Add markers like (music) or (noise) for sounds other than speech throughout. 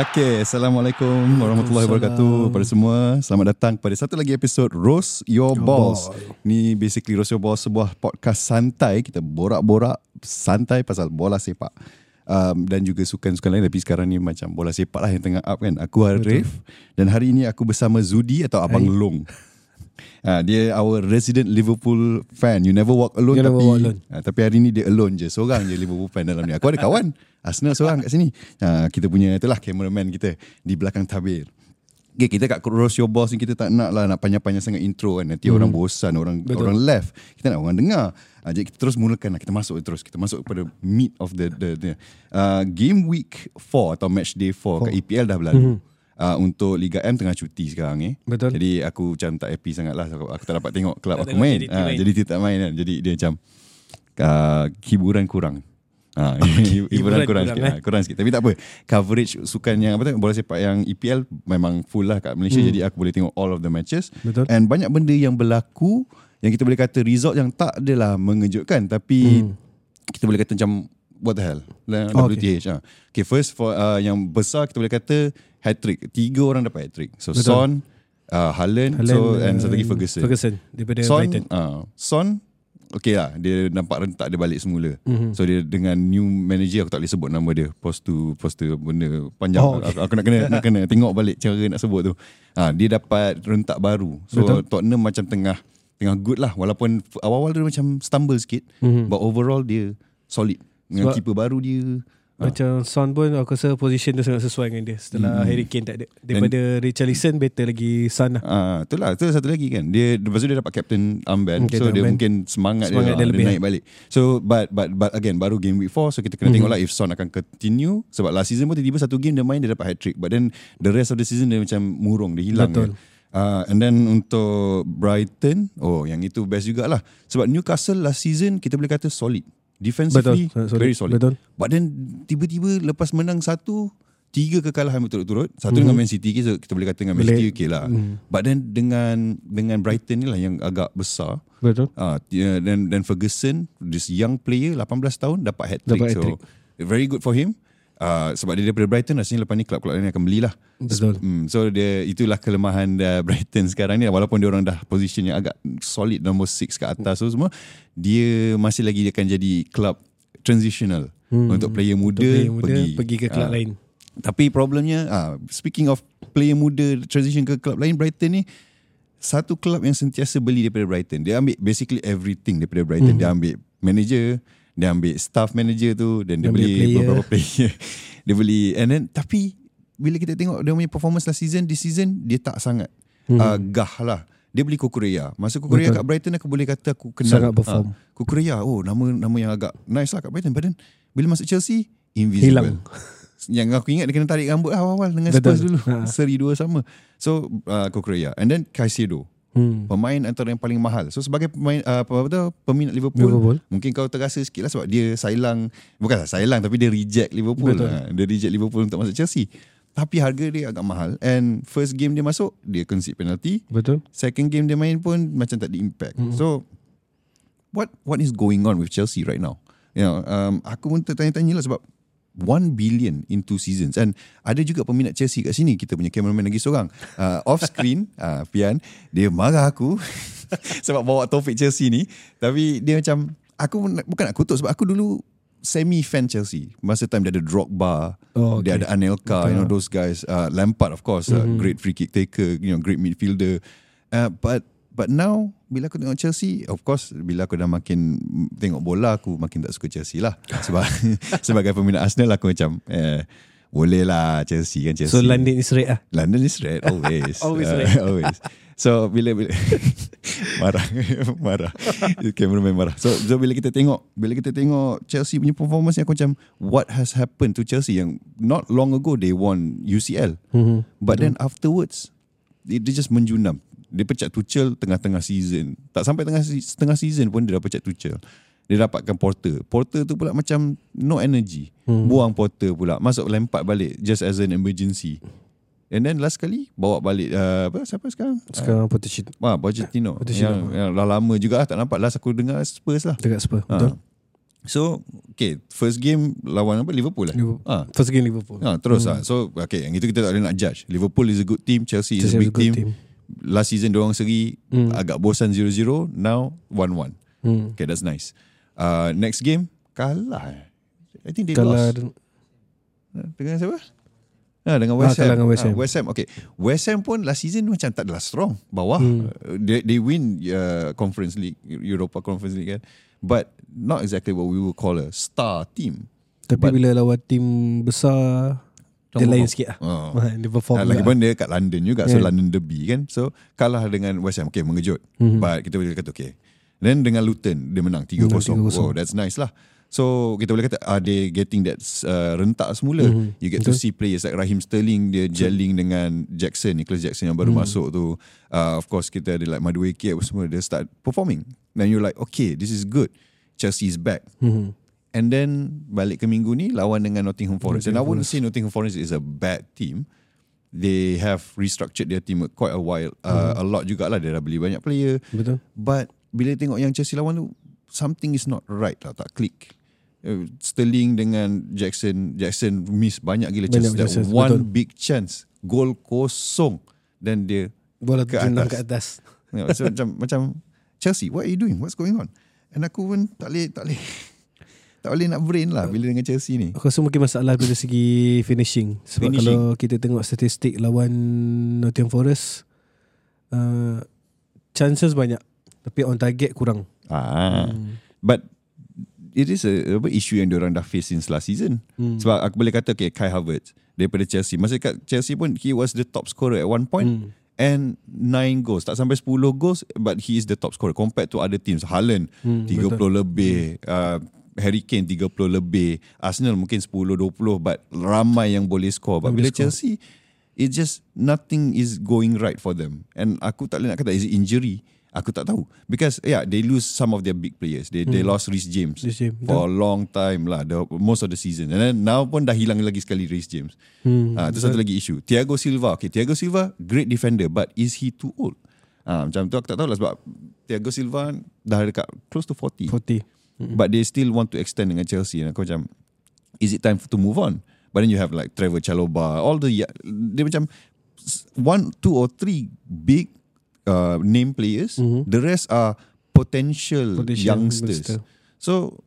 Okay, Assalamualaikum warahmatullahi wabarakatuh pada semua. Selamat datang pada satu lagi episod Roast Your, Your Balls. Ball. Ni basically Roast Your Balls sebuah podcast santai. Kita borak-borak santai pasal bola sepak. Um, dan juga sukan-sukan lain tapi sekarang ni macam bola sepak lah yang tengah up kan. Aku Arif Betul. dan hari ini aku bersama Zudi atau Abang Hai. Long. Ha, dia our resident Liverpool fan. You never walk alone you tapi walk alone. Ha, tapi hari ni dia alone je. Seorang je Liverpool fan dalam ni. Aku ada kawan Arsenal seorang kat sini. Ha, kita punya itulah cameraman kita di belakang tabir. Okay, kita kat Cross Your Boss ni kita tak nak lah nak panjang-panjang sangat intro kan. Nanti hmm. orang bosan, orang Betul. orang left. Kita nak orang dengar. Ha, jadi kita terus mulakan lah. Kita masuk terus. Kita masuk kepada meat of the, the, the uh, game week 4 atau match day 4 kat EPL dah berlalu. Hmm uh, untuk Liga M tengah cuti sekarang ni. Betul. Jadi aku macam tak happy sangat lah. Aku tak dapat tengok kelab aku main. Jadi, uh, jadi tak main kan. Jadi dia macam uh, hiburan kurang. Ha, (laughs) hiburan, hiburan kurang, kurang, sikit, eh? kurang sikit. Tapi tak apa. Coverage sukan yang apa tu bola sepak yang EPL memang full lah kat Malaysia. Hmm. Jadi aku boleh tengok all of the matches. Betul. And banyak benda yang berlaku yang kita boleh kata result yang tak adalah mengejutkan tapi hmm. kita boleh kata macam what the hell WTH oh, okay. Ha. okay first for uh, yang besar kita boleh kata hat trick. Tiga orang dapat hat trick. So Betul. Son, uh, Haaland, Haaland so, uh, and satu lagi Ferguson. Ferguson daripada Son, Brighton. Uh, Son, okay lah. Dia nampak rentak dia balik semula. Mm-hmm. So dia dengan new manager aku tak boleh sebut nama dia. Post tu, post tu benda panjang. Oh, okay. aku, aku nak kena nak kena tengok balik cara nak sebut tu. Uh, dia dapat rentak baru. So Betul. Tottenham macam tengah tengah good lah. Walaupun awal-awal dia macam stumble sikit. Mm-hmm. But overall dia solid. Dengan keeper baru dia. Ha. Macam Son pun aku rasa position tu sangat sesuai dengan dia setelah hmm. Harry Kane tak ada. Daripada And, Richarlison better lagi Son lah. Ah, itulah, itu satu lagi kan. Dia lepas tu dia dapat captain armband. Okay, so dia armband. mungkin semangat, semangat dia, dia, lebih dia naik balik. So but but but again baru game week 4 so kita kena hmm. tengok lah if Son akan continue sebab last season pun tiba-tiba satu game dia main dia dapat hat trick but then the rest of the season dia macam murung dia hilang Betul. Kan. Uh, and then untuk Brighton, oh yang itu best jugalah. Sebab Newcastle last season kita boleh kata solid defensively Betul. very solid. Betul. But then tiba-tiba lepas menang satu tiga kekalahan berturut-turut satu mm-hmm. dengan Man City kita, kita boleh kata dengan Man City okey lah. Mm. But then dengan dengan Brighton ni lah yang agak besar. Betul. Ah uh, dan dan Ferguson this young player 18 tahun dapat hat trick. So very good for him. Uh, sebab dia daripada Brighton rasanya lepas ni klub-klub lain akan belilah. Betul. Mm, so dia itulah kelemahan uh, (laughs) Brighton sekarang ni walaupun dia orang dah position yang agak solid nombor 6 ke atas so semua dia masih lagi akan jadi klub transitional hmm. untuk player muda, untuk player muda pergi pergi ke klub uh, lain. Tapi problemnya uh, speaking of player muda transition ke klub lain Brighton ni satu klub yang sentiasa beli daripada Brighton. Dia ambil basically everything daripada Brighton. Hmm. Dia ambil manager, dia ambil staff manager tu dan dia, dia beli player. beberapa player. (laughs) Dia beli and then tapi bila kita tengok dia punya performance last season this season dia tak sangat hmm. uh, gah lah. Dia beli Kukureya. Masa Kukureya kat Brighton aku boleh kata aku kenal sangat perform. Uh, Kukureya oh nama nama yang agak nice lah kat Brighton. But then bila masuk Chelsea invisible. Hilang. (laughs) Yang aku ingat dia kena tarik rambut awal-awal dengan Spurs dulu. Ha. seri dua sama. So uh, Kukureya. And then Caicedo Hmm. Pemain antara yang paling mahal. So sebagai pemain uh, apa apa peminat Liverpool, Liverpool, mungkin kau terasa sikit lah sebab dia sailang bukanlah sailang tapi dia reject Liverpool. Lah. Dia reject Liverpool untuk masuk Chelsea. Tapi harga dia agak mahal and first game dia masuk dia concede penalty. Betul. Second game dia main pun macam tak ada impact. Hmm. So what what is going on with Chelsea right now? You know, um, aku pun tertanya-tanya lah sebab 1 billion in two seasons. And ada juga peminat Chelsea kat sini. Kita punya cameraman lagi seorang. Uh, off screen (laughs) uh, Pian dia marah aku (laughs) sebab bawa topik Chelsea ni. Tapi dia macam aku bukan nak kutuk sebab aku dulu semi fan Chelsea. Masa time dia ada Drogba oh, okay. dia ada Anelka Betul. you know those guys. Uh, Lampard of course mm-hmm. uh, great free kick taker you know great midfielder. Uh, but But now bila aku tengok Chelsea, of course bila aku dah makin tengok bola aku makin tak suka Chelsea lah. (laughs) Sebab sebagai peminat Arsenal aku macam eh boleh lah Chelsea kan Chelsea. So London is red ah. London is red always. (laughs) always uh, red. (laughs) always. So bila bila marah marah. Cameraman marah. So so bila kita tengok bila kita tengok Chelsea punya performance aku macam what has happened to Chelsea yang not long ago they won UCL. Mm-hmm. But then afterwards they, they just menjunam dia pecat Tuchel tengah-tengah season. Tak sampai tengah setengah season pun dia dah pecat Tuchel. Dia dapatkan Porter. Porter tu pula macam no energy. Hmm. Buang Porter pula. Masuk lempat balik just as an emergency. And then last kali bawa balik uh, apa siapa sekarang? Sekarang uh, Pochettino. Ah, Pochettino. Pochettino. Yang, yang dah lama juga lah, tak nampak last aku dengar Spurs lah. Dekat Spurs. Ha. Betul. So okay, first game lawan apa Liverpool lah. Liverpool. Ah. First game Liverpool. Ha, terus lah. So okay, yang itu kita tak boleh nak judge. Liverpool is a good team, Chelsea is Chelsea a is big a good team. team. Last season diorang seri Hmm. agak bosan 0-0, now 1-1. Hmm. Okay, that's nice. Uh, next game kalah. I think they Kalau lost. Dengan siapa? Ha, dengan Ah, West Ham. kalah dengan West Ham. Ah, West Ham. Okay. West Ham pun last season macam tak adalah strong. Bawah. Hmm. Uh, They, they win uh, Conference League, Europa Conference League kan. But not exactly what we would call a star team. tapi but- bila lawan tim besar dia lain sikit lah. Oh. (laughs) dia perform Ah, juga. lagi pun dia kat London juga So Yeah. London derby kan So kalah dengan West Ham Okay mengejut Mhm. But kita boleh kata okay Then dengan Luton Dia menang 3-0 Menang 3-0. Wow that's nice lah So kita boleh kata Are they getting that uh, Rentak semula Mhm. You get to Betul. see players Like Raheem Sterling Dia gelling dengan Jackson Nicholas Jackson Yang baru Mhm. masuk tu uh, Of course kita ada like Madueke apa semua Dia start performing Then you're like Okay this is good Chelsea is back Mhm. And then balik ke minggu ni lawan dengan Nottingham Forest. And I Nottingham wouldn't say Nottingham Forest is a bad team. They have restructured their team quite a while, uh, a lot jugalah. Dia dah beli banyak player. Betul. But bila tengok yang Chelsea lawan tu, something is not right lah, tak click. Uh, Sterling dengan Jackson, Jackson miss banyak gila Banyak chance. Chances, one betul. big chance, gol kosong. Dan dia Bola Ke atas. ke atas. Know, so macam macam Chelsea, what are you doing? What's going on? And aku pun tak boleh tak boleh tak boleh nak brain lah bila dengan Chelsea ni. Aku rasa mungkin masalah dari segi finishing. Sebab Finishing. kalau kita tengok statistik lawan Nottingham Forest, uh, chances banyak. Tapi on target kurang. Ah. Hmm. But it is a apa, issue yang diorang dah face since last season. Hmm. Sebab aku boleh kata okay, Kai Havertz daripada Chelsea. Masa kat Chelsea pun he was the top scorer at one point Hmm. and 9 goals. Tak sampai 10 goals but he is the top scorer compared to other teams. Haaland Hmm, 30 betul. lebih, uh, Harry Kane 30 lebih, Arsenal mungkin 10 20 but ramai yang boleh score. But Boleh bila score. Chelsea it just nothing is going right for them. And aku tak boleh nak kata is it injury. Aku tak tahu because yeah they lose some of their big players. They they lost Reece James Reece for a long time lah, the most of the season. And then now pun dah hilang lagi sekali Reece James. Hmm. Ah, itu satu lagi isu. Thiago Silva, okay, Thiago Silva great defender, but is he too old? Ah, macam tu aku tak tahu lah sebab Thiago Silva dah dekat close to 40. 40. But they still want to extend dengan Chelsea. And aku macam, is it time to move on? But then you have like Trevor Chalobah, all the dia macam one, two or three big uh, name players. Mhm. The rest are potential, Potential youngsters. youngster. So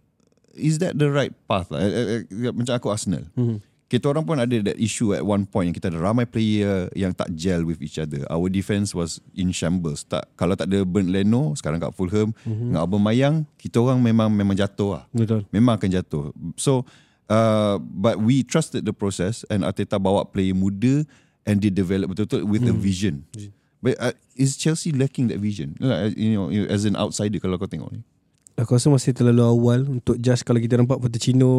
is that the right path? Lah? Eh, eh, eh, Macam aku Arsenal. Hmm. Kita orang pun ada that issue at one point yang kita ada ramai player yang tak gel with each other. Our defense was in shambles. Tak kalau tak ada Bernd Leno sekarang kat Fulham mm-hmm. dengan Aubameyang, kita orang memang memang jatuh lah. Betul. Memang akan jatuh. So uh, but we trusted the process and Arteta bawa player muda and they develop betul-betul with a vision. But uh, is Chelsea lacking that vision? Like, you know, as an outsider kalau kau tengok ni. Aku rasa masih terlalu awal untuk judge kalau kita nampak Pochettino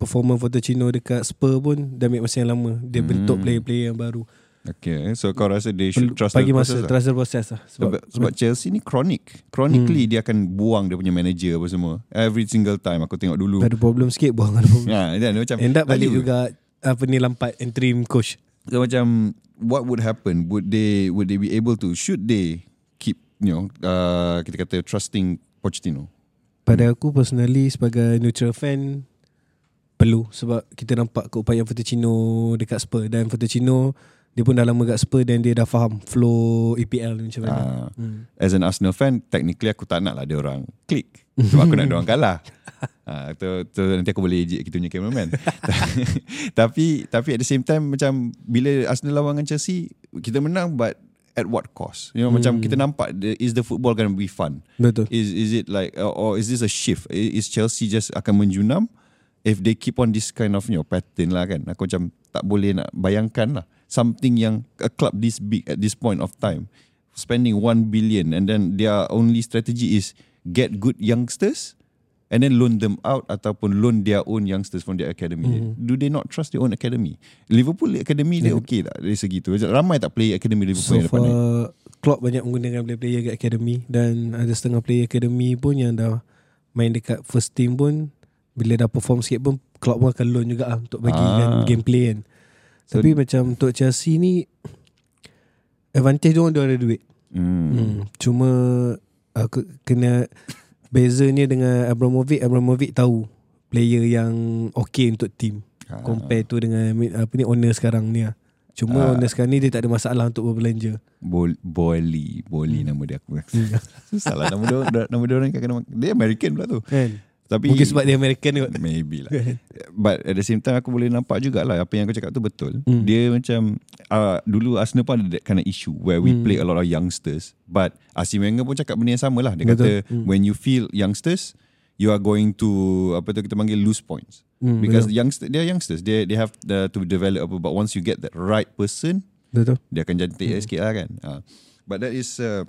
performance Pochettino dekat Spur pun dah ambil masa yang lama. Dia Hmm. bentuk player-player yang baru. Okay, so kau rasa they should trust bagi the masa process lah? trust the process lah. Sebab, Sebab, sebab Chelsea ni chronic. Chronically hmm. dia akan buang dia punya manager apa semua. Every single time aku tengok dulu. ada problem sikit buang ada problem. Ya, dia, dia macam End up balik juga apa ni lampat interim coach. So macam what would happen? Would they would they be able to should they keep you know uh, kita kata trusting Pochettino? Pada aku personally sebagai neutral fan perlu sebab kita nampak keupayaan Pochettino dekat Spur dan Pochettino dia pun dah lama kat Spur dan dia dah faham flow EPL ni macam mana. Uh, Hmm. as an Arsenal fan, technically aku tak nak lah dia orang click. Sebab aku nak dia orang kalah. (laughs) Ah, tu, tu, nanti aku boleh ejek kita punya cameraman. (laughs) tapi tapi at the same time macam bila Arsenal lawan dengan Chelsea, kita menang but at what cost? You know macam Hmm. kita nampak the, is the football going to be fun? Betul. Is is it like uh, or is this a shift? Is Chelsea just akan menjunam if they keep on this kind of you know pattern lah kan? Aku macam tak boleh nak bayangkan lah something yang a club this big at this point of time spending 1 billion and then their only strategy is get good youngsters and then loan them out ataupun loan their own youngsters from their academy. Mhm. Do they not trust their own academy? Liverpool academy dia okay tak dari segi tu? Ramai tak play academy Liverpool So yang far Klopp banyak menggunakan player-player kat academy dan ada setengah player academy pun yang dah main dekat first team pun bila dah perform sikit pun Klopp pun akan loan juga lah untuk Ah. bagikan gameplay kan. So- Tapi macam untuk Chelsea ni advantage dia orang dia ada duit. Hmm. Hmm. Cuma aku kena bezanya dengan Abramovich Abramovich tahu player yang okay untuk team Ah. compare tu dengan apa ni owner sekarang ni lah. Cuma Ah. owner sekarang ni dia tak ada masalah untuk berbelanja. Bol, Bolly Bolly Hmm. nama dia aku (laughs) Salah nama dia Nama dia orang kadang Dia American pula tu Kan? Tapi Mungkin sebab dia American kot. Maybe lah (laughs) But at the same time Aku boleh nampak jugalah Apa yang aku cakap tu betul Hmm. Dia macam uh, Dulu Arsenal pun ada that kind of issue Where we Hmm. play a lot of youngsters But Arsene Wenger pun cakap benda yang sama lah Dia Betul. kata Hmm. When you feel youngsters You are going to Apa tu kita panggil Lose points Hmm, Because betul. youngsters They are youngsters They they have the, to develop But once you get that right person Betul. dia akan cantik hmm. sikit lah kan. Uh, but that is uh,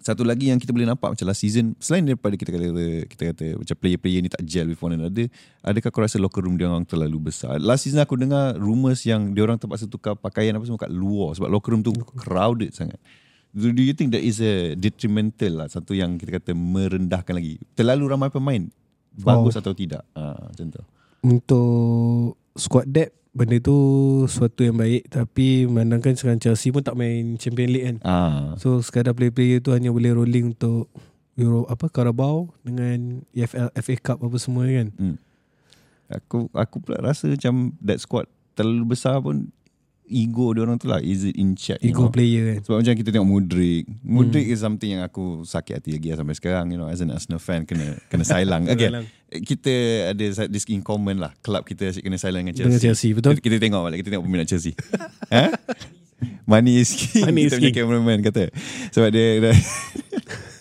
satu lagi yang kita boleh nampak macam last season selain daripada kita kata kita kata macam player-player ni tak gel with one another adakah kau rasa locker room dia orang terlalu besar? Last season aku dengar rumours yang dia orang terpaksa tukar pakaian apa semua kat luar sebab locker room tu crowded sangat. Do, do you think that is a detrimental lah? Satu yang kita kata merendahkan lagi. Terlalu ramai pemain? Bagus. atau tidak? Ah macam tu. Untuk squad depth benda tu suatu yang baik tapi memandangkan sekarang Chelsea pun tak main Champions League kan. ah So sekadar player-player tu hanya boleh rolling untuk Euro apa Carabao dengan EFL FA Cup apa semua kan. Hmm. Aku aku pula rasa macam that squad terlalu besar pun ego dia orang tu lah is it in check you Ego know? player kan. Sebab macam kita tengok Mudrik Mudrik hmm. is something yang aku sakit hati lagi lah sampai sekarang you know as an Arsenal fan kena kena again Silang. kita ada this in common lah club kita asyik kena silang dengan Chelsea, Dengan Chelsea, betul? kita, kita tengok balik kita tengok peminat Chelsea (laughs) ha? Money is king Money is Kita punya king. cameraman kata Sebab dia (laughs)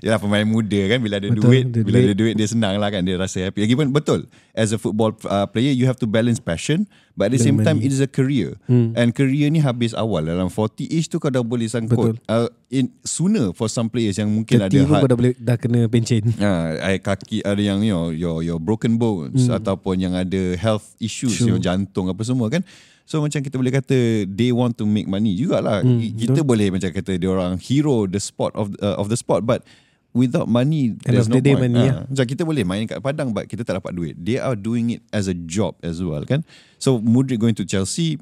Yalah pemain muda kan Bila ada Betul, duit ada Bila duit. ada duit Dia senang lah kan Dia rasa happy Lagipun betul As a football uh, player You have to balance passion But at the same time It is a career Hmm. And career ni habis awal Dalam 40 ish tu Kau dah boleh sangkut Betul. uh, in, Sooner for some players Yang mungkin ada 30 pun heart kau dah boleh dah kena pencen. Ah, uh, kaki ada yang you know, your your broken bones hmm. ataupun yang ada health issues, Sure. your jantung apa semua kan. So macam kita boleh kata they want to make money jugalah. Hmm, kita boleh macam kata dia orang hero the sport of uh, of the sport but without money End there's no the point. money, Ah, Macam kita boleh main kat padang but kita tak dapat duit. They are doing it as a job as well kan. So Mudrik going to Chelsea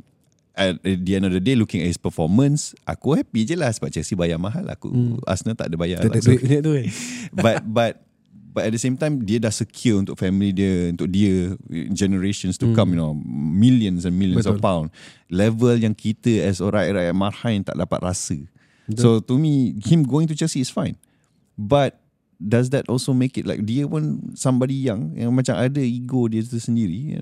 at the end of the day looking at his performance aku happy je lah sebab Chelsea bayar mahal aku hmm. Arsenal tak ada bayar Tak ada lah. Duit tu kan. (laughs) but but but at the same time dia dah secure untuk family dia untuk dia generations to come you know millions and millions Betul. of pound. Level yang kita as orang rakyat marhain tak dapat rasa. So to me him going to Chelsea is fine. But does that also make it like dia pun somebody young yang macam ada ego dia tu sendiri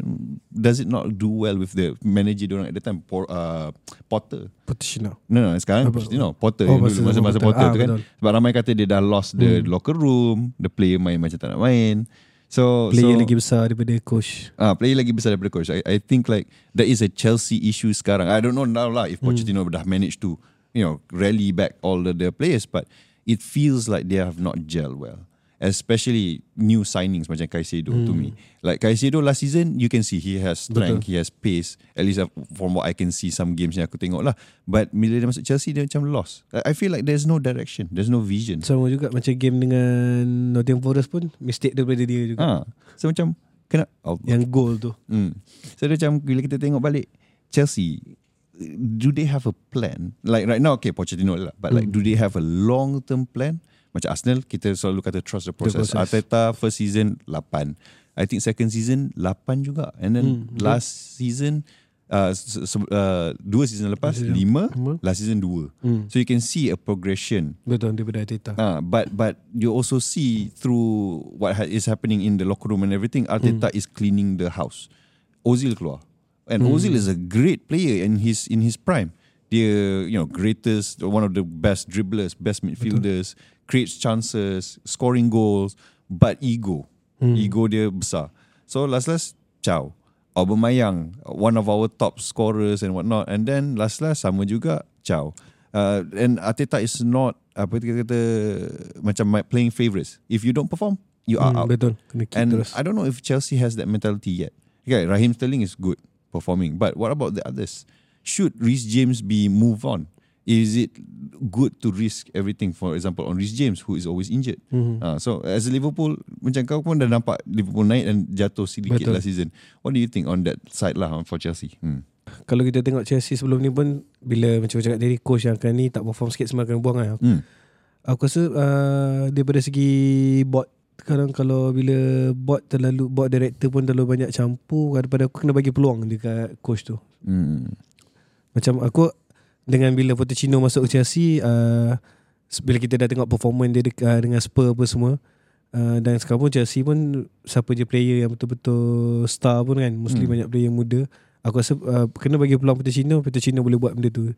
does it not do well with the manager dia orang at the time Por, uh, Potter Pochettino. No, no, sekarang Apa? Pochettino, Potter Oh, oh, masa- masa-masa Potter. Potter Ah, tu kan. betul. Sebab ramai kata dia dah lost the locker room, the player main macam tak nak main. So Player so, lagi besar daripada coach. ah player lagi besar daripada coach. I, I think like there is a Chelsea issue sekarang. I don't know now lah if Pochettino dah manage to you know rally back all the, the players, but it feels like they have not gel well. Especially new signings macam Caicedo to me. Like Caicedo last season, you can see he has strength, he has pace. At least uh, from what I can see some games yang aku tengok lah. But bila dia masuk Chelsea, dia macam lost. I feel like there's no direction, there's no vision. Sama juga macam game dengan Nottingham Forest pun mistake daripada dia juga. Ah, so macam kena oh, Yang goal tu. Hmm. So dia macam bila kita tengok balik Chelsea do they have a plan? Like right now okay Pochettino lah but like do they have a long term plan? Macam Arsenal kita selalu kata trust the process. process. Arteta first season 8. I think second season 8 juga and then last season uh, se- uh, dua season lepas Season 5 lima. last season 2. Hmm. So you can see a progression Betul daripada Arteta. Ah, but but you also see through what ha- is happening in the locker room and everything. Arteta is cleaning the house. Ozil keluar, and Ozil is a great player in his in his prime. Dia you know greatest, one of the best dribblers, best midfielders, creates chances, scoring goals, but ego, ego dia besar. So last last, ciao. Aubameyang, one of our top scorers and whatnot, and then last last sama juga, ciao. Uh, and Arteta is not apa kita kata macam playing favourites. If you don't perform, you are Hmm, out. betul. Kena keep And terus. I don't know if Chelsea has that mentality yet. Okay, Raheem Sterling is good performing, but what about the others? Should Reece James be moved on? Is it good to risk everything? For example, on Reece James, who is always injured. Mhm. Uh, so as a Liverpool, macam kau pun dah nampak Liverpool naik dan jatuh sedikit Betul. last season. What do you think on that side lah for Chelsea? Hmm. Kalau kita tengok Chelsea sebelum ni pun bila macam cakap tadi coach yang akan ni tak perform sikit semua akan buang lah. Hmm. Aku rasa uh, daripada segi bot sekarang kalau bila bot terlalu bot director pun terlalu banyak campur daripada aku kena bagi peluang dekat coach tu. Hmm. Macam aku dengan bila Pochettino masuk ke Chelsea uh, bila kita dah tengok performance dia dekat, uh, dengan Spurs apa semua uh, dan sekarang pun Chelsea pun siapa je player yang betul-betul star pun kan mostly Hmm. banyak player muda. Aku rasa uh, kena bagi peluang Pochettino, Pochettino boleh buat benda tu.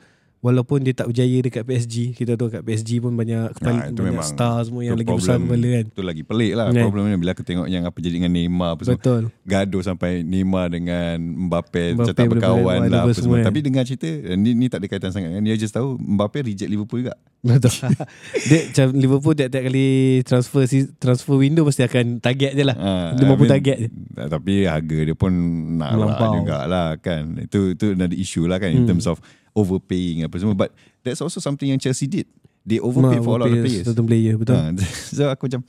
Walaupun dia tak berjaya dekat PSG, kita tahu kat PSG pun banyak kepala, Ah, itu banyak star semua yang lagi besar kepala kan. Itu lagi pelik lah Kan? Problemnya bila aku tengok yang apa jadi dengan Neymar apa semua. Betul. Gaduh sampai Neymar dengan Mbappe, Mbappe tak berkawan lah apa semua. semua kan. Tapi dengar cerita ni, ni tak ada kaitan sangat kan. Dia just tahu Mbappe reject Liverpool juga. Betul. (laughs) dia macam Liverpool tiap-tiap kali transfer transfer window pasti akan target je lah. Ah, Dia mampu I mean, target je. Tapi harga dia pun nak lah Melampau. jugalah kan. Itu itu another issue lah kan in Hmm. terms of overpaying apa semua. But that's also something yang Chelsea did. They overpaid for a lot of players. Certain player, betul. Ha, (laughs) so aku macam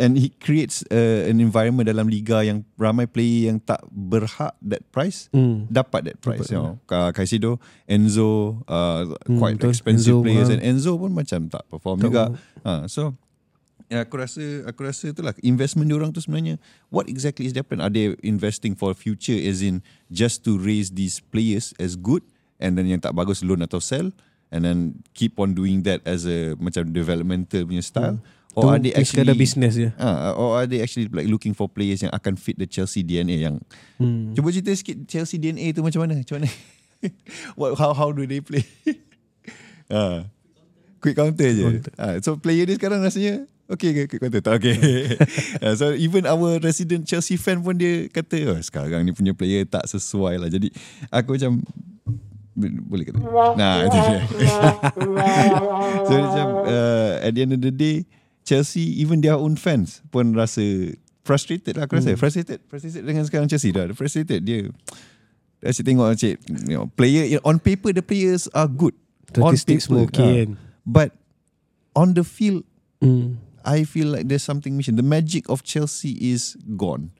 and he creates uh, an environment dalam liga yang ramai player yang tak berhak that price Hmm. dapat that price Dapat, you know. Ka- Caicedo, Enzo uh, Hmm, quite betul. expensive Enzo, players ha. and Enzo pun macam tak perform Tak juga. Ha, so Ya, aku rasa aku rasa itulah investment diorang tu sebenarnya what exactly is their plan? Are they investing for future as in just to raise these players as good and then yang tak bagus loan atau sell and then keep on doing that as a macam developmental punya style Tu or are they ni sekadar actually business je. Ah, or are they actually like looking for players yang akan fit the Chelsea DNA yang Hmm. Cuba cerita sikit Chelsea DNA tu macam mana? Macam mana? (laughs) What how how do they play? (laughs) ah. Quick counter je. Ah, so player dia sekarang rasanya Okay ke quick counter? Tak okay. (laughs) Ah, so even our resident Chelsea fan pun dia kata oh, sekarang ni punya player tak sesuai lah. Jadi aku macam boleh kata. Nah, itu (laughs) dia. (laughs) so macam uh, at the end of the day Chelsea even their own fans pun rasa frustrated lah aku rasa Hmm. frustrated frustrated dengan sekarang Chelsea dah frustrated dia Asyik tengok cik you know, player on paper the players are good on Statistik semua paper, okay ah. kan. but on the field Hmm. I feel like there's something missing. The magic of Chelsea is gone.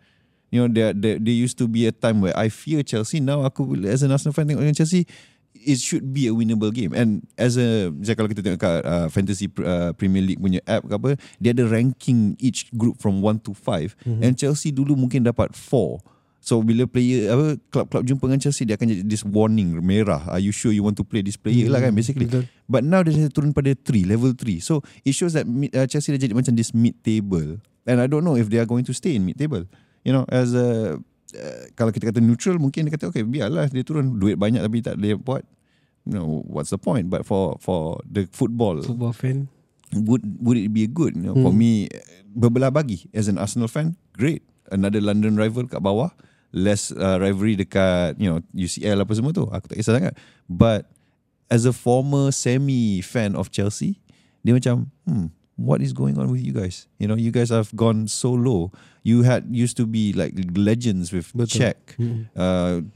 You know, there, there, there used to be a time where I fear Chelsea. Now aku as an Arsenal fan tengok dengan Chelsea, it should be a winnable game. And as a, kalau kita tengok kat uh, Fantasy uh, Premier League punya app ke apa, dia ada ranking each group from 1 to 5. And Chelsea dulu mungkin dapat 4. So bila player apa klub-klub jumpa dengan Chelsea dia akan jadi this warning merah. Are you sure you want to play this player lah kan basically. betul. But now dia dah turun pada 3, level 3. So it shows that uh, Chelsea dah jadi macam this mid table. And I don't know if they are going to stay in mid table. You know, as a uh, kalau kita kata neutral mungkin dia kata okay biarlah dia turun duit banyak tapi tak boleh buat. You know, what's the point? But for for the football, Football fan. would would it be good? You know, for Hmm. me berbelah bagi as an Arsenal fan, great. Another London rival kat bawah, less uh, rivalry dekat you know UCL apa semua tu. Aku tak kisah sangat. But as a former semi fan of Chelsea, dia macam hmm what is going on with you guys? You know, you guys have gone so low. You had used to be like legends with Betul. Czech, Hmm. uh,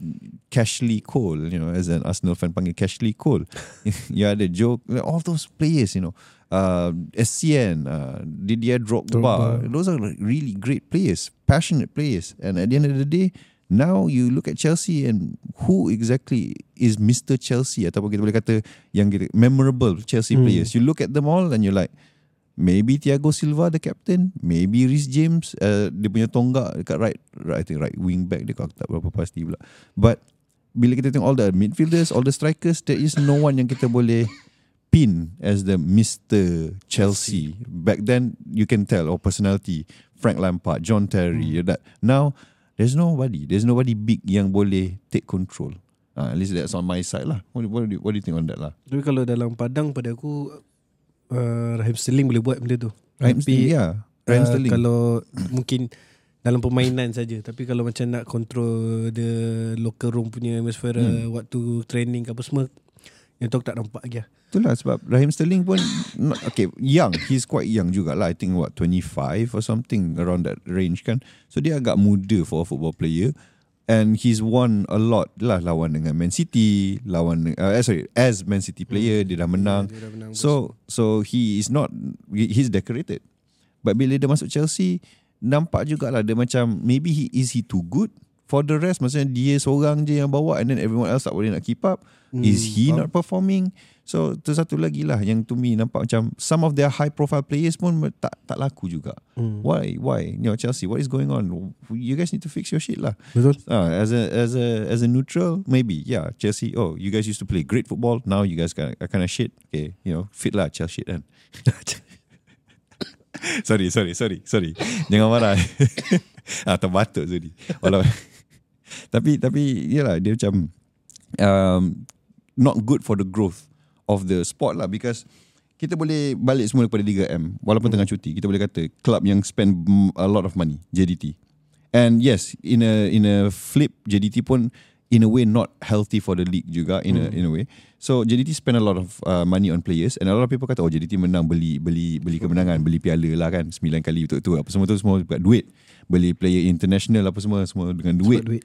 Cashley Cole, you know, as an Arsenal fan panggil Cashley Cole. (laughs) you had a joke, all those players, you know, uh, SCN, uh, Didier Drogba, Drogba. those are like really great players, passionate players. And at the end of the day, now you look at Chelsea and who exactly is Mr. Chelsea ataupun kita boleh kata yang kita, memorable Chelsea Hmm. players. You look at them all and you're like, Maybe Thiago Silva the captain. Maybe Rhys James. Uh, Dia punya tonggak Dekat right, right I think right wing back dia Aku tak berapa pasti pula. But Bila kita tengok all the midfielders All the strikers There is no one yang kita boleh Pin As the Mr. Chelsea. Back then You can tell Or personality. Frank Lampard John Terry that. Now There's nobody. There's nobody big Yang boleh Take control. Uh, At least that's on my side lah. What, what, do, you, what do you think on that lah? Tapi kalau dalam padang pada aku uh, Raheem Sterling boleh buat benda tu. Raheem Tapi, Sterling Yeah Raheem uh, Sterling. Kalau mungkin dalam permainan saja. Tapi kalau macam nak control the locker room punya atmosphere Hmm. waktu training ke apa semua yang tu aku tak nampak lagi lah. Itulah sebab Raheem Sterling pun not, okay young. He's quite young jugalah. I think what 25 or something around that range kan. So dia agak muda for a football player and he's won a lot lah lawan dengan Man City lawan uh, sorry as Man City player dia dah menang. Dia dah menang. So so he is not he- he's decorated. But bila dia masuk Chelsea nampak jugalah dia macam maybe he is he too good? For the rest maksudnya dia seorang je yang bawa and then everyone else tak boleh nak keep up. Is he not performing? So tu satu lagi lah yang to me nampak macam some of their high profile players pun tak tak laku juga. Hmm. Why? Why? You know, Chelsea, what is going on? You guys need to fix your shit lah. Betul. Uh, as a as a as a neutral, maybe yeah. Chelsea. Oh, you guys used to play great football. Now you guys kind of, kind of shit. Okay, you know, fit lah Chelsea shit kan. (laughs) sorry, sorry, sorry, sorry. Jangan marah. (laughs) ah, terbatuk tadi. Walau (laughs) tapi tapi yalah dia macam um, not good for the growth of the sport lah. Because kita boleh balik semula kepada Liga M walaupun tengah cuti kita boleh kata club yang spend a lot of money JDT and yes in a in a flip JDT pun in a way not healthy for the league juga in a in a way. So JDT spend a lot of uh, money on players and a lot of people kata oh JDT menang beli beli beli kemenangan beli piala lah kan 9 kali betul tu apa semua tu semua duit. Beli player international apa semua semua dengan duit, duit.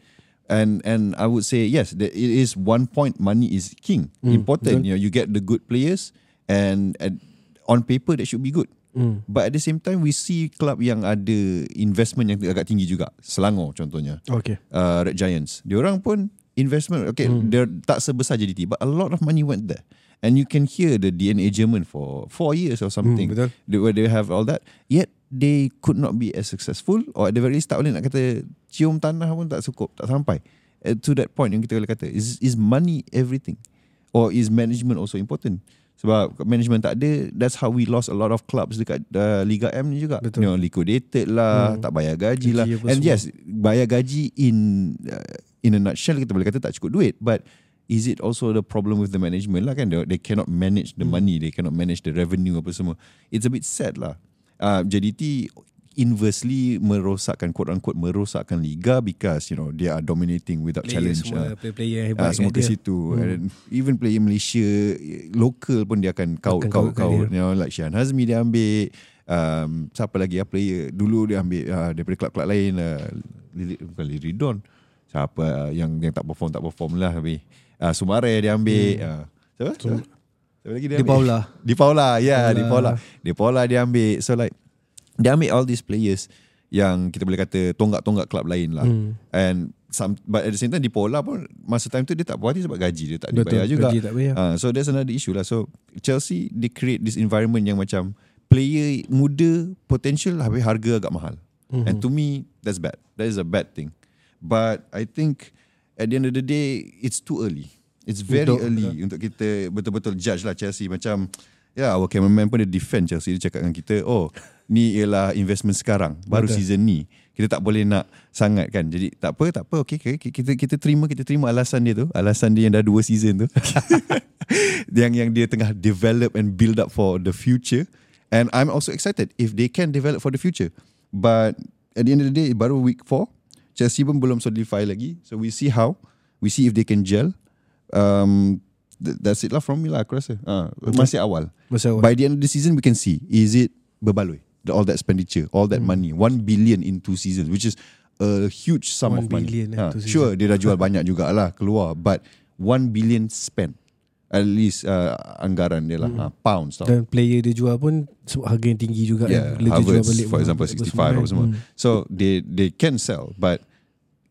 And and I would say yes, that it is one point money is king, important. You know, you get the good players, and, and on paper that should be good. Hmm. But at the same time, we see club yang ada investment yang agak tinggi juga. Selangor contohnya, Okay. uh, Red Giants. Diorang pun investment, okay, dia tak sebesar JDT, but a lot of money went there. And you can hear the DNA German for four years or something. betul. They- where they have all that. Yet they could not be as successful or at the very least tak boleh nak kata cium tanah pun tak cukup, tak sampai. Uh, to that point yang kita boleh kata is is money everything or is management also important? Sebab management tak ada, that's how we lost a lot of clubs dekat uh, Liga M ni juga. Betul. You know, liquidated lah, tak bayar gaji lah. Gaji apa And semua. yes, bayar gaji in uh, in a nutshell kita boleh kata tak cukup duit, but is it also the problem with the management lah kan? They, they cannot manage the money, they cannot manage the revenue apa semua. It's a bit sad lah. Uh, JDT inversely merosakkan quote unquote merosakkan liga because you know they are dominating without Player challenge. semua uh, player-player Ah, hebat semua kat ke situ hmm. and even player Malaysia local pun dia akan kat kaut dia. you know like Syahan Hazmi dia ambil um, siapa lagi ya player dulu dia ambil uh, daripada klub-klub lain uh, bukan Liridon siapa uh, yang yang tak perform tak perform lah tapi uh, Sumare dia ambil hmm. uh, siapa? siapa? siapa lagi dia Di? Paula. Di Paula ya yeah, di Paula. Di Paula dia ambil so like dia ambil all these players yang kita boleh kata tonggak-tonggak klub lain lah Hmm. and some but at the same time di Paula pun masa time tu dia tak puas hati sebab gaji dia tak Betul, dibayar juga gaji tak bayar. Uh, so that's another issue lah. So Chelsea they create this environment yang macam player muda potential tapi harga agak mahal. Mm-hmm. And to me that's bad. That is a bad thing. But I think at the end of the day it's too early. It's very Betul, early untuk kita betul-betul judge lah Chelsea macam Ya, yeah, our cameraman pun dia defend Chelsea. Dia cakap dengan kita, oh, ni ialah investment sekarang. Baru Betul. season ni. Kita tak boleh nak sangat kan. Jadi tak apa, tak apa. Okay, okay. Kita, kita terima, kita terima alasan dia tu. Alasan dia yang dah dua season tu. (laughs) yang yang dia tengah develop and build up for the future. And I'm also excited if they can develop for the future. But at the end of the day, baru week 4. Chelsea pun belum solidify lagi. So we see how. We see if they can gel. Um, th- that's it lah from me lah aku rasa. Uh, masih awal. Masa awal. By the end of the season, we can see is it berbaloi the, all that expenditure, all that money, one billion in two seasons, which is a huge sum of money. billion, two sure, dia dah jual banyak jugalah keluar, but one billion spent at least uh, anggaran dia lah, uh, pounds tau. Dan player dia jual pun harga yang tinggi juga Yeah, kan. Bila dia jual balik for example, apa 65 semua apa kan. semua. Hmm. So they they can sell, but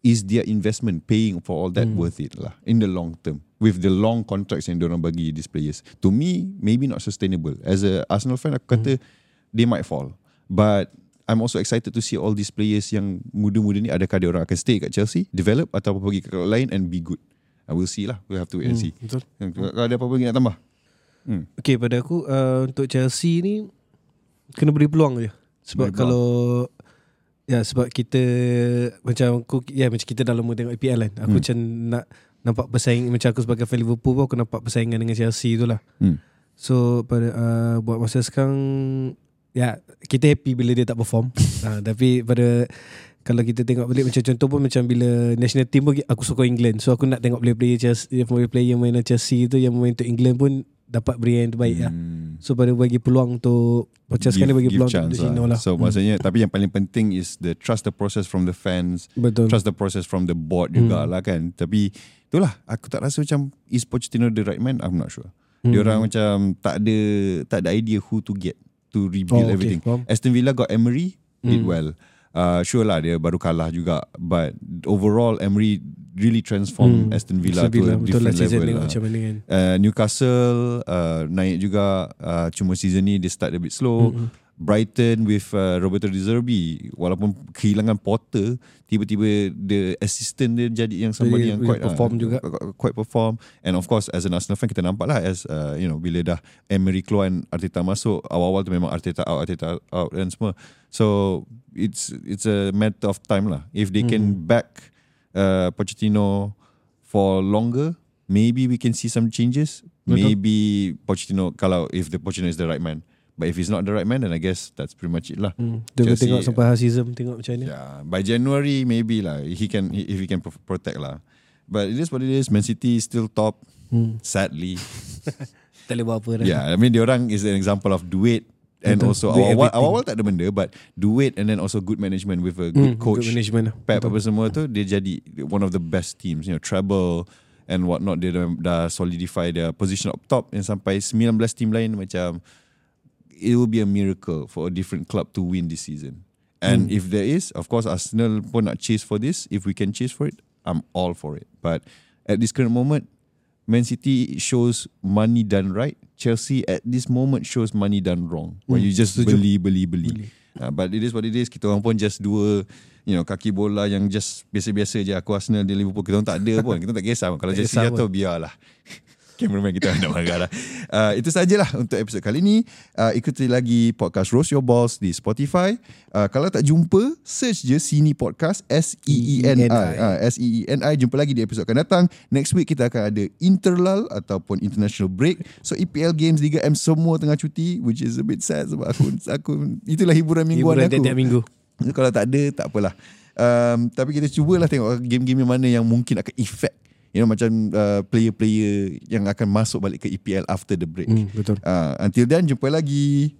is their investment paying for all Hmm. that worth it lah in the long term with the long contracts yang diorang bagi these players? To me, maybe not sustainable. As a Arsenal fan, aku kata they might fall, but I'm also excited to see all these players yang muda-muda ni adakah dia orang akan stay kat Chelsea, develop atau pergi ke klub lain and be good. I will see lah. We have to wait and see. Betul. Kalau ada apa-apa lagi nak tambah? Hmm. Okay pada aku uh, Untuk Chelsea ni Kena beri peluang je Sebab peluang. Ya sebab kita Macam aku Ya macam kita dah lama tengok EPL kan Aku Hmm. macam nak Nampak persaing Macam aku sebagai fan Liverpool pun Aku nampak persaingan dengan Chelsea tu lah Hmm. So pada uh, Buat masa sekarang Ya Kita happy bila dia tak perform uh, (laughs) Tapi pada kalau kita tengok balik macam contoh pun macam bila national team pun aku suka England. So aku nak tengok player-player Chelsea, player-player main Chelsea tu yang main untuk England pun dapat beri yang terbaik lah. Hmm. So pada bagi peluang untuk sekarang dia bagi peluang untuk Cino lah. So maksudnya tapi yang paling penting is the trust the process from the fans, Betul. trust the process from the board Hmm. juga lah kan. Tapi itulah aku tak rasa macam is Pochettino the right man? I'm not sure. Hmm. Dia orang macam tak ada tak ada idea who to get to rebuild Oh, okay, everything. faham. Aston Villa got Emery did Hmm. well. Uh, sure lah dia baru kalah juga but overall Emery really transform Hmm, Aston Villa, to a lah different level lah. macam mana kan. Uh, Newcastle uh, naik juga uh, cuma season ni dia start a bit slow. Mm-hmm. Brighton with uh, Roberto De Zerbi walaupun kehilangan Potter tiba-tiba the assistant dia jadi yang somebody Dia- yang quite perform uh, juga. quite- perform and of course as an Arsenal fan kita nampak lah as uh, you know bila dah Emery keluar and Arteta masuk awal-awal tu memang Arteta out Arteta out dan semua so it's it's a matter of time lah if they can Mm-hmm. back uh, Pochettino for longer maybe we can see some changes Betul. maybe Pochettino kalau if the Pochettino is the right man but if he's not the right man then I guess that's pretty much it lah Hmm. Chelsea- tengok sampai half season tengok macam mana. Yeah, by January maybe lah he can he- if he can pro- protect lah. But it is what it is. Man City is still top. Hmm. Sadly, (laughs) Tak boleh buat apa dah. yeah. I mean, diorang is an example of duit and Betul. also Do awal everything. awal tak ada benda, but duit and then also good management with a Hmm, good coach. Good management lah. Pep Betul. apa semua tu dia jadi one of the best teams, you know, treble and whatnot dia dah, dah solidify their position up top and sampai 19 team lain macam it will be a miracle for a different club to win this season. And if there is, of course Arsenal pun nak chase for this. If we can chase for it, I'm all for it. But at this current moment, Man City shows money done right. Chelsea at this moment shows money done wrong. When you just setuju. beli, beli, beli. Uh, but it is what it is. Kita orang pun just dua you know kaki bola yang just biasa-biasa je. Aku Arsenal dia Liverpool. Kita orang tak ada pun. Kita tak kisah. Kalau Chelsea jatuh biarlah. (laughs) Cameraman kita (laughs) nak marah lah. Uh, itu sajalah untuk episod kali ni. Uh, ikuti lagi podcast Roast Your Balls di Spotify. Uh, kalau tak jumpa, search je Sini Podcast S-E-E-N-I. Uh, S-E-E-N-I. Jumpa lagi di episod akan datang. Next week kita akan ada Interlal ataupun International Break. So EPL Games Liga M semua tengah cuti which is a bit sad sebab aku (laughs) aku itulah hiburan mingguan Hiburan aku. tiap-tiap minggu. So, Kalau tak ada tak apalah. Um, tapi kita cubalah tengok game-game yang mana yang mungkin akan effect you know macam uh, player-player yang akan masuk balik ke EPL after the break. Hmm, betul. Uh, until then jumpa lagi.